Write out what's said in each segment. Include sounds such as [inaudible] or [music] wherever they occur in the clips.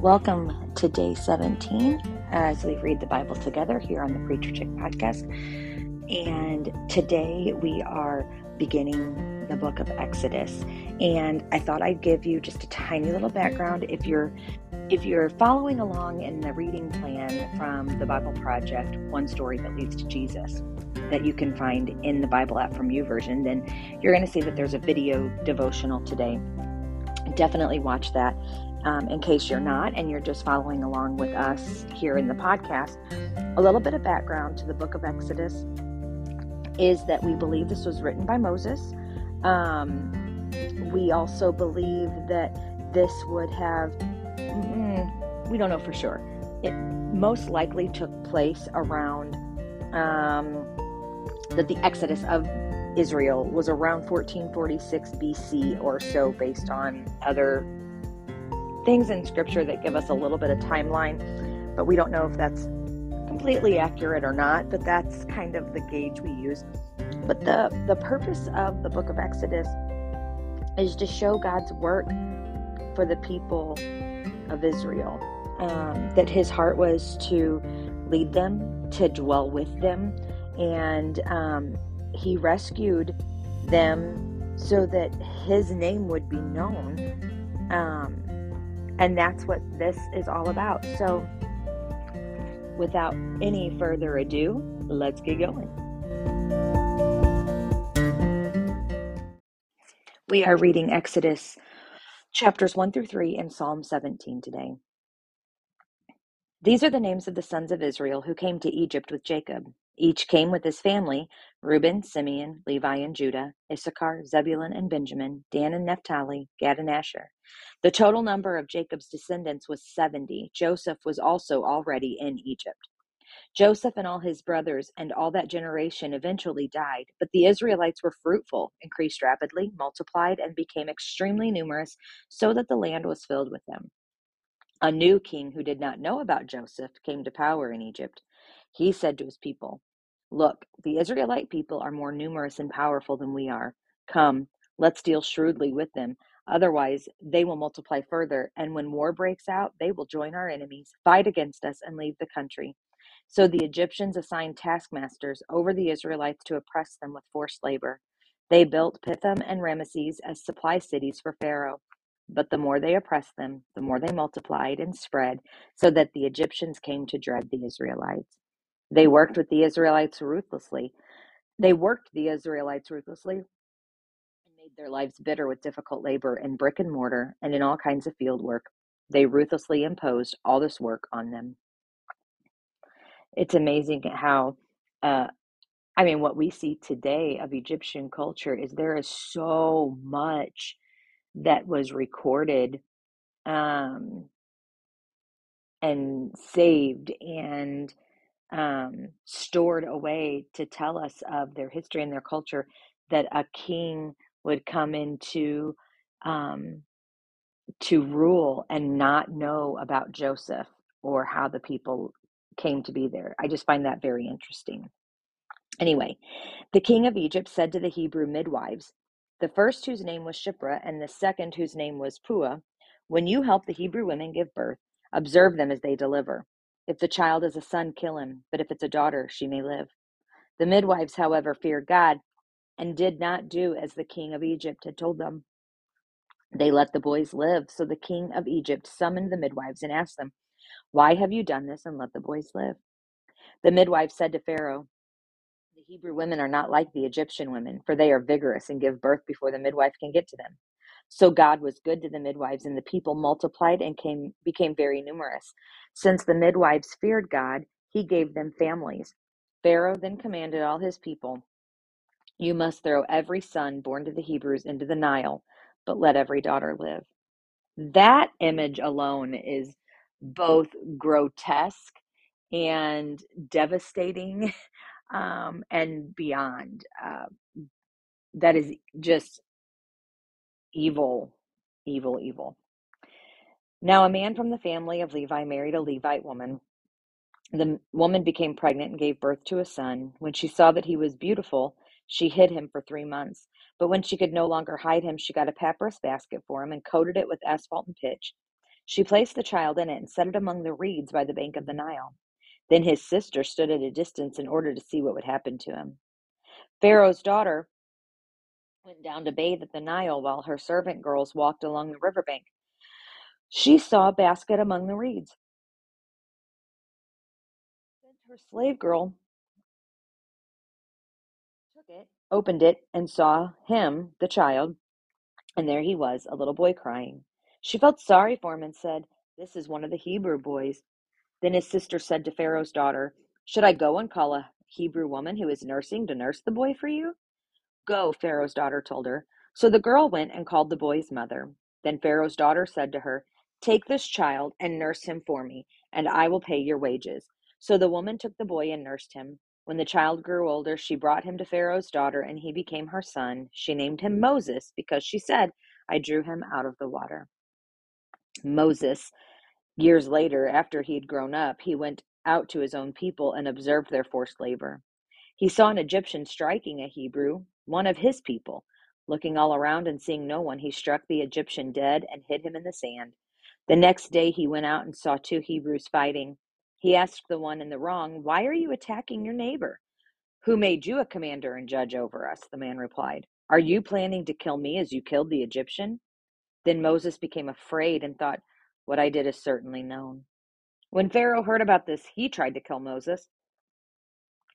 Welcome to day 17 as we read the Bible together here on the Preacher Chick podcast. And today we are beginning the book of Exodus. And I thought I'd give you just a tiny little background if you're if you're following along in the reading plan from the Bible Project, One Story That Leads to Jesus, that you can find in the Bible app from YouVersion, then you're going to see that there's a video devotional today. Definitely watch that um, in case you're not and you're just following along with us here in the podcast, a little bit of background to the book of Exodus is that we believe this was written by Moses. Um, we also believe that this would have, mm, we don't know for sure. It most likely took place around um, that the Exodus of Israel was around 1446 BC or so, based on other things in scripture that give us a little bit of timeline, but we don't know if that's completely accurate or not, but that's kind of the gauge we use. But the, the purpose of the book of Exodus is to show God's work for the people of Israel. Um, that his heart was to lead them, to dwell with them, and um, he rescued them so that his name would be known. Um, and that's what this is all about. So, without any further ado, let's get going. We are reading Exodus chapters 1 through 3 and Psalm 17 today. These are the names of the sons of Israel who came to Egypt with Jacob. Each came with his family Reuben, Simeon, Levi, and Judah, Issachar, Zebulun, and Benjamin, Dan and Naphtali, Gad and Asher. The total number of Jacob's descendants was 70. Joseph was also already in Egypt. Joseph and all his brothers and all that generation eventually died, but the Israelites were fruitful, increased rapidly, multiplied, and became extremely numerous, so that the land was filled with them. A new king who did not know about Joseph came to power in Egypt. He said to his people, Look, the Israelite people are more numerous and powerful than we are. Come, let's deal shrewdly with them Otherwise, they will multiply further, and when war breaks out, they will join our enemies, fight against us, and leave the country. So the Egyptians assigned taskmasters over the Israelites to oppress them with forced labor. They built Pithom and Ramesses as supply cities for Pharaoh. But the more they oppressed them, the more they multiplied and spread, so that the Egyptians came to dread the Israelites. They worked with the Israelites ruthlessly. They worked the Israelites ruthlessly and made their lives bitter with difficult labor in brick and mortar and in all kinds of field work. They ruthlessly imposed all this work on them. It's amazing how, uh, I mean, what we see today of Egyptian culture is there is so much that was recorded um, and saved and um, stored away to tell us of their history and their culture that a king would come into um, to rule and not know about Joseph or how the people came to be there. I just find that very interesting. Anyway, the king of Egypt said to the Hebrew midwives, the first whose name was Shiphrah and the second whose name was Puah, when you help the Hebrew women give birth, observe them as they deliver. If the child is a son, kill him, but if it's a daughter, she may live. The midwives, however, feared God and did not do as the king of Egypt had told them. They let the boys live. So the king of Egypt summoned the midwives and asked them, Why have you done this and let the boys live? The midwives said to Pharaoh, The Hebrew women are not like the Egyptian women, for they are vigorous and give birth before the midwife can get to them. So God was good to the midwives, and the people multiplied and came, became very numerous. Since the midwives feared God, he gave them families. Pharaoh then commanded all his people you must throw every son born to the Hebrews into the Nile, but let every daughter live. That image alone is both grotesque and devastating [laughs] um, and beyond. Uh, that is just evil, evil, evil. Now, a man from the family of Levi married a Levite woman. The woman became pregnant and gave birth to a son. When she saw that he was beautiful, she hid him for three months. But when she could no longer hide him, she got a papyrus basket for him and coated it with asphalt and pitch. She placed the child in it and set it among the reeds by the bank of the Nile. Then his sister stood at a distance in order to see what would happen to him. Pharaoh's daughter went down to bathe at the Nile while her servant girls walked along the riverbank. She saw a basket among the reeds. Her slave girl took it, opened it, and saw him, the child, and there he was, a little boy crying. She felt sorry for him and said, This is one of the Hebrew boys. Then his sister said to Pharaoh's daughter, Should I go and call a Hebrew woman who is nursing to nurse the boy for you? Go, Pharaoh's daughter told her. So the girl went and called the boy's mother. Then Pharaoh's daughter said to her, Take this child and nurse him for me, and I will pay your wages. So the woman took the boy and nursed him. When the child grew older, she brought him to Pharaoh's daughter, and he became her son. She named him Moses because she said, I drew him out of the water. Moses, years later, after he had grown up, he went out to his own people and observed their forced labor. He saw an Egyptian striking a Hebrew, one of his people. Looking all around and seeing no one, he struck the Egyptian dead and hid him in the sand. The next day he went out and saw two Hebrews fighting. He asked the one in the wrong, Why are you attacking your neighbor? Who made you a commander and judge over us? The man replied, Are you planning to kill me as you killed the Egyptian? Then Moses became afraid and thought, What I did is certainly known. When Pharaoh heard about this, he tried to kill Moses.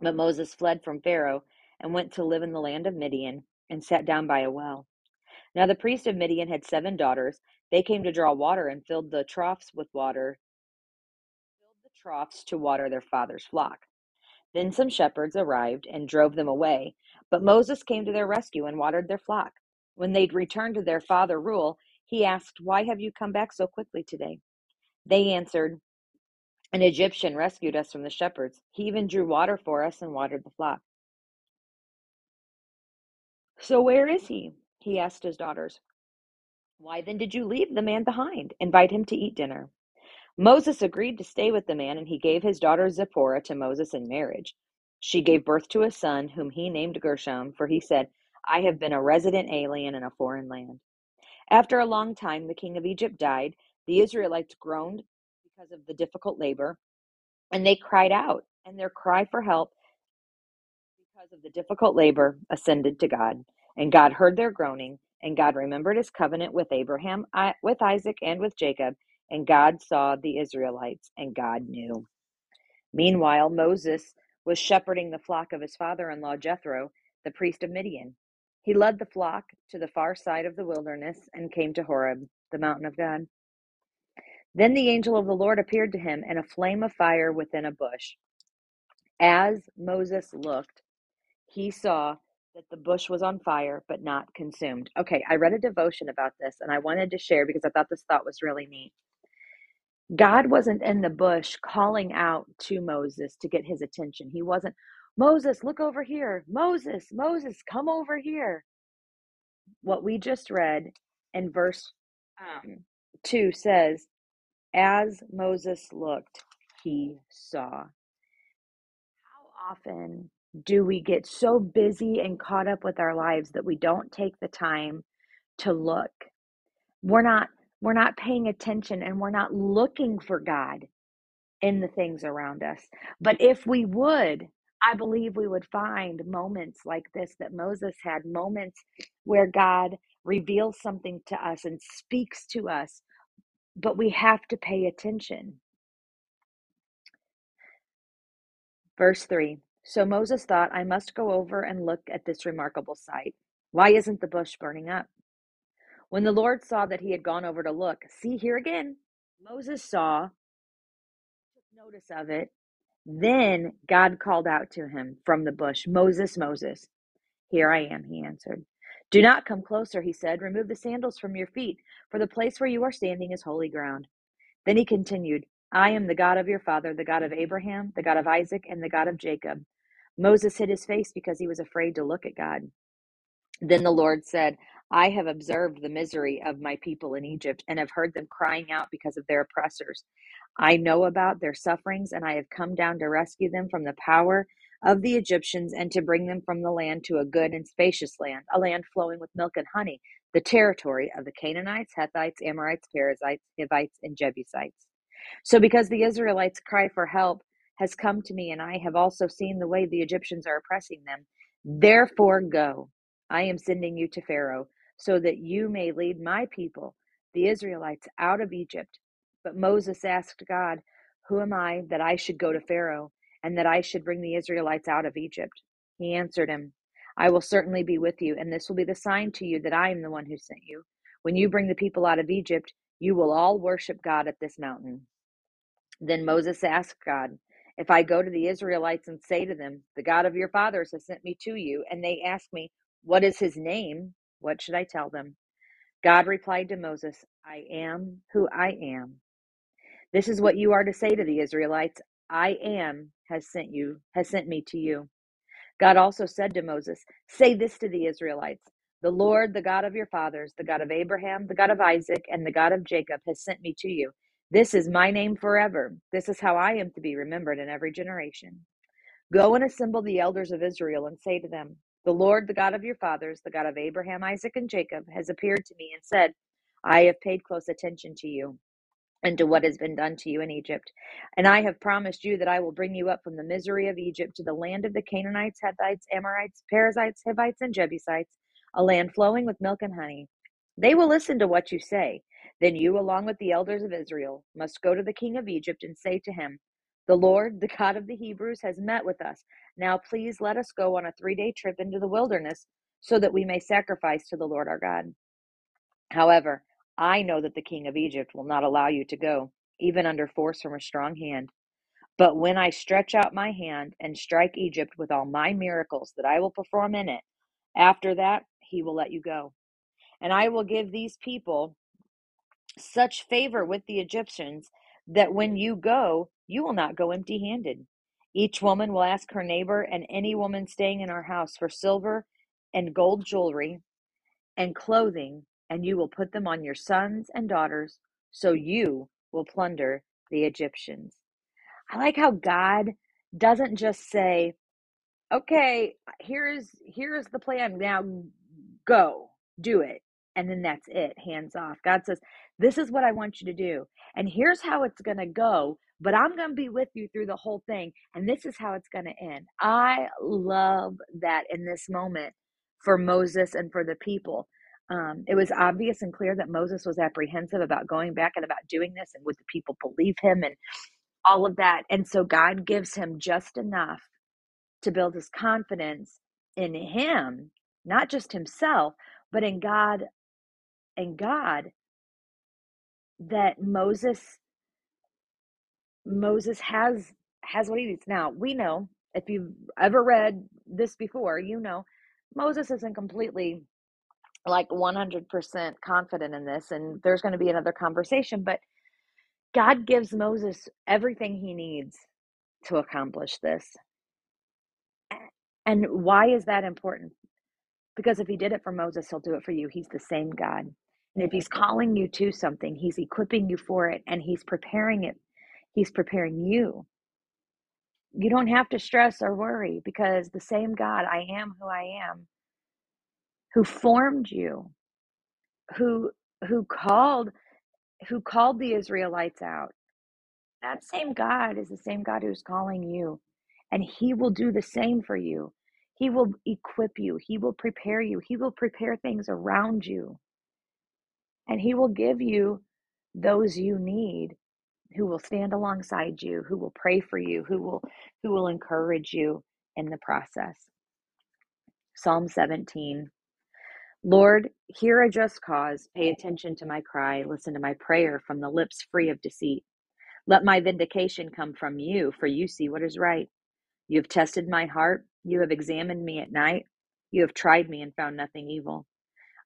But Moses fled from Pharaoh and went to live in the land of Midian and sat down by a well. Now the priest of Midian had seven daughters. They came to draw water and filled the troughs with water, filled the troughs to water their father's flock. Then some shepherds arrived and drove them away, but Moses came to their rescue and watered their flock. When they'd returned to their father Reuel, he asked, Why have you come back so quickly today? They answered, An Egyptian rescued us from the shepherds. He even drew water for us and watered the flock. So where is he? He asked his daughters. Why then did you leave the man behind? Invite him to eat dinner. Moses agreed to stay with the man, and he gave his daughter Zipporah to Moses in marriage. She gave birth to a son, whom he named Gershom, for he said, I have been a resident alien in a foreign land. After a long time, the king of Egypt died. The Israelites groaned because of the difficult labor, and they cried out, and their cry for help because of the difficult labor ascended to God. And God heard their groaning, and God remembered his covenant with Abraham, with Isaac, and with Jacob. And God saw the Israelites, and God knew. Meanwhile, Moses was shepherding the flock of his father in law Jethro, the priest of Midian. He led the flock to the far side of the wilderness and came to Horeb, the mountain of God. Then the angel of the Lord appeared to him in a flame of fire within a bush. As Moses looked, he saw that the bush was on fire but not consumed. Okay, I read a devotion about this and I wanted to share because I thought this thought was really neat. God wasn't in the bush calling out to Moses to get his attention. He wasn't, Moses, look over here. Moses, Moses, come over here. What we just read in verse um, 2 says, As Moses looked, he saw. How often do we get so busy and caught up with our lives that we don't take the time to look? We're not we're not paying attention and we're not looking for God in the things around us. But if we would, I believe we would find moments like this that Moses had moments where God reveals something to us and speaks to us, but we have to pay attention. Verse 3 So Moses thought, I must go over and look at this remarkable sight. Why isn't the bush burning up? When the Lord saw that he had gone over to look, see here again, Moses saw, took notice of it. Then God called out to him from the bush, Moses, Moses. Here I am, he answered. Do not come closer, he said. Remove the sandals from your feet, for the place where you are standing is holy ground. Then he continued, I am the God of your father, the God of Abraham, the God of Isaac, and the God of Jacob. Moses hid his face because he was afraid to look at God. Then the Lord said, I have observed the misery of my people in Egypt and have heard them crying out because of their oppressors. I know about their sufferings and I have come down to rescue them from the power of the Egyptians and to bring them from the land to a good and spacious land, a land flowing with milk and honey, the territory of the Canaanites, Hethites, Amorites, Perizzites, Hivites, and Jebusites. So, because the Israelites' cry for help has come to me, and I have also seen the way the Egyptians are oppressing them, therefore go. I am sending you to Pharaoh, so that you may lead my people, the Israelites, out of Egypt. But Moses asked God, Who am I that I should go to Pharaoh, and that I should bring the Israelites out of Egypt? He answered him, I will certainly be with you, and this will be the sign to you that I am the one who sent you. When you bring the people out of Egypt, you will all worship God at this mountain. Then Moses asked God, If I go to the Israelites and say to them, The God of your fathers has sent me to you, and they ask me, What is his name? What should I tell them? God replied to Moses, I am who I am. This is what you are to say to the Israelites I am has sent you, has sent me to you. God also said to Moses, Say this to the Israelites The Lord, the God of your fathers, the God of Abraham, the God of Isaac, and the God of Jacob, has sent me to you. This is my name forever. This is how I am to be remembered in every generation. Go and assemble the elders of Israel and say to them, The Lord, the God of your fathers, the God of Abraham, Isaac, and Jacob, has appeared to me and said, I have paid close attention to you and to what has been done to you in Egypt. And I have promised you that I will bring you up from the misery of Egypt to the land of the Canaanites, Hittites, Amorites, Perizzites, Hivites, and Jebusites, a land flowing with milk and honey. They will listen to what you say. Then you, along with the elders of Israel, must go to the king of Egypt and say to him, The Lord, the God of the Hebrews, has met with us. Now please let us go on a three day trip into the wilderness so that we may sacrifice to the Lord our God. However, I know that the king of Egypt will not allow you to go, even under force from a strong hand. But when I stretch out my hand and strike Egypt with all my miracles that I will perform in it, after that he will let you go. And I will give these people such favor with the Egyptians that when you go, you will not go empty handed. Each woman will ask her neighbor and any woman staying in our house for silver and gold jewelry and clothing, and you will put them on your sons and daughters, so you will plunder the Egyptians. I like how God doesn't just say, okay, here's here's the plan. Now go, do it. And then that's it, hands off. God says, This is what I want you to do. And here's how it's going to go, but I'm going to be with you through the whole thing. And this is how it's going to end. I love that in this moment for Moses and for the people. Um, it was obvious and clear that Moses was apprehensive about going back and about doing this, and would the people believe him and all of that. And so God gives him just enough to build his confidence in him, not just himself, but in God and God that Moses Moses has has what he needs. Now, we know if you've ever read this before, you know Moses isn't completely like 100% confident in this and there's going to be another conversation, but God gives Moses everything he needs to accomplish this. And why is that important? Because if he did it for Moses, he'll do it for you. He's the same God. And if he's calling you to something, he's equipping you for it and he's preparing it. He's preparing you. You don't have to stress or worry because the same God, I am who I am, who formed you, who who called who called the Israelites out. That same God is the same God who's calling you. And he will do the same for you. He will equip you. He will prepare you. He will prepare things around you and he will give you those you need who will stand alongside you who will pray for you who will who will encourage you in the process. Psalm 17 lord hear a just cause. Pay attention to my cry. Listen to my prayer from the lips free of deceit. Let my vindication come from you for you see what is right. You have tested my heart. You have examined me at night. You have tried me and found nothing evil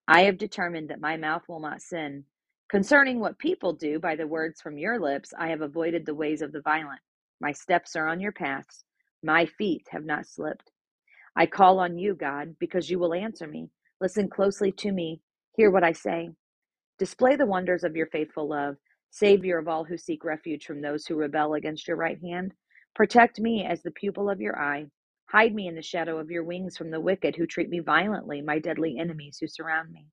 I have determined that my mouth will not sin. Concerning what people do by the words from your lips, I have avoided the ways of the violent. My steps are on your paths. My feet have not slipped. I call on you, God, because you will answer me. Listen closely to me. Hear what I say. Display the wonders of your faithful love, Savior of all who seek refuge from those who rebel against your right hand. Protect me as the pupil of your eye. Hide me in the shadow of your wings from the wicked who treat me violently, my deadly enemies who surround me.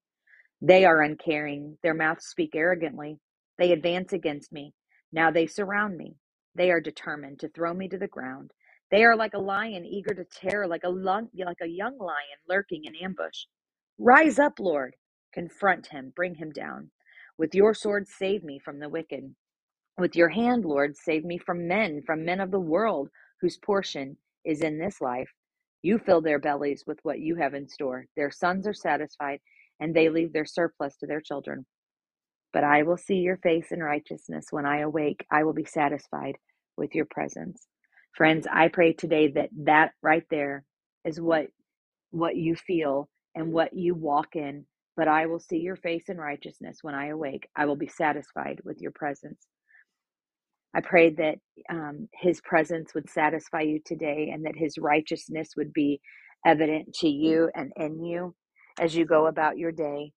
They are uncaring. Their mouths speak arrogantly. They advance against me. Now they surround me. They are determined to throw me to the ground. They are like a lion eager to tear, like a lung, like a young lion lurking in ambush. Rise up, Lord. Confront him, bring him down. With your sword, save me from the wicked. With your hand, Lord, save me from men, from men of the world, whose portion is in this life. You fill their bellies with what you have in store. Their sons are satisfied, and they leave their surplus to their children. But I will see your face in righteousness. When I awake, I will be satisfied with your presence. Friends, I pray today that that right there is what what you feel and what you walk in. But I will see your face in righteousness when I awake. I will be satisfied with your presence. I pray that um, his presence would satisfy you today and that his righteousness would be evident to you and in you as you go about your day.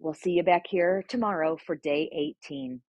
We'll see you back here tomorrow for day 18.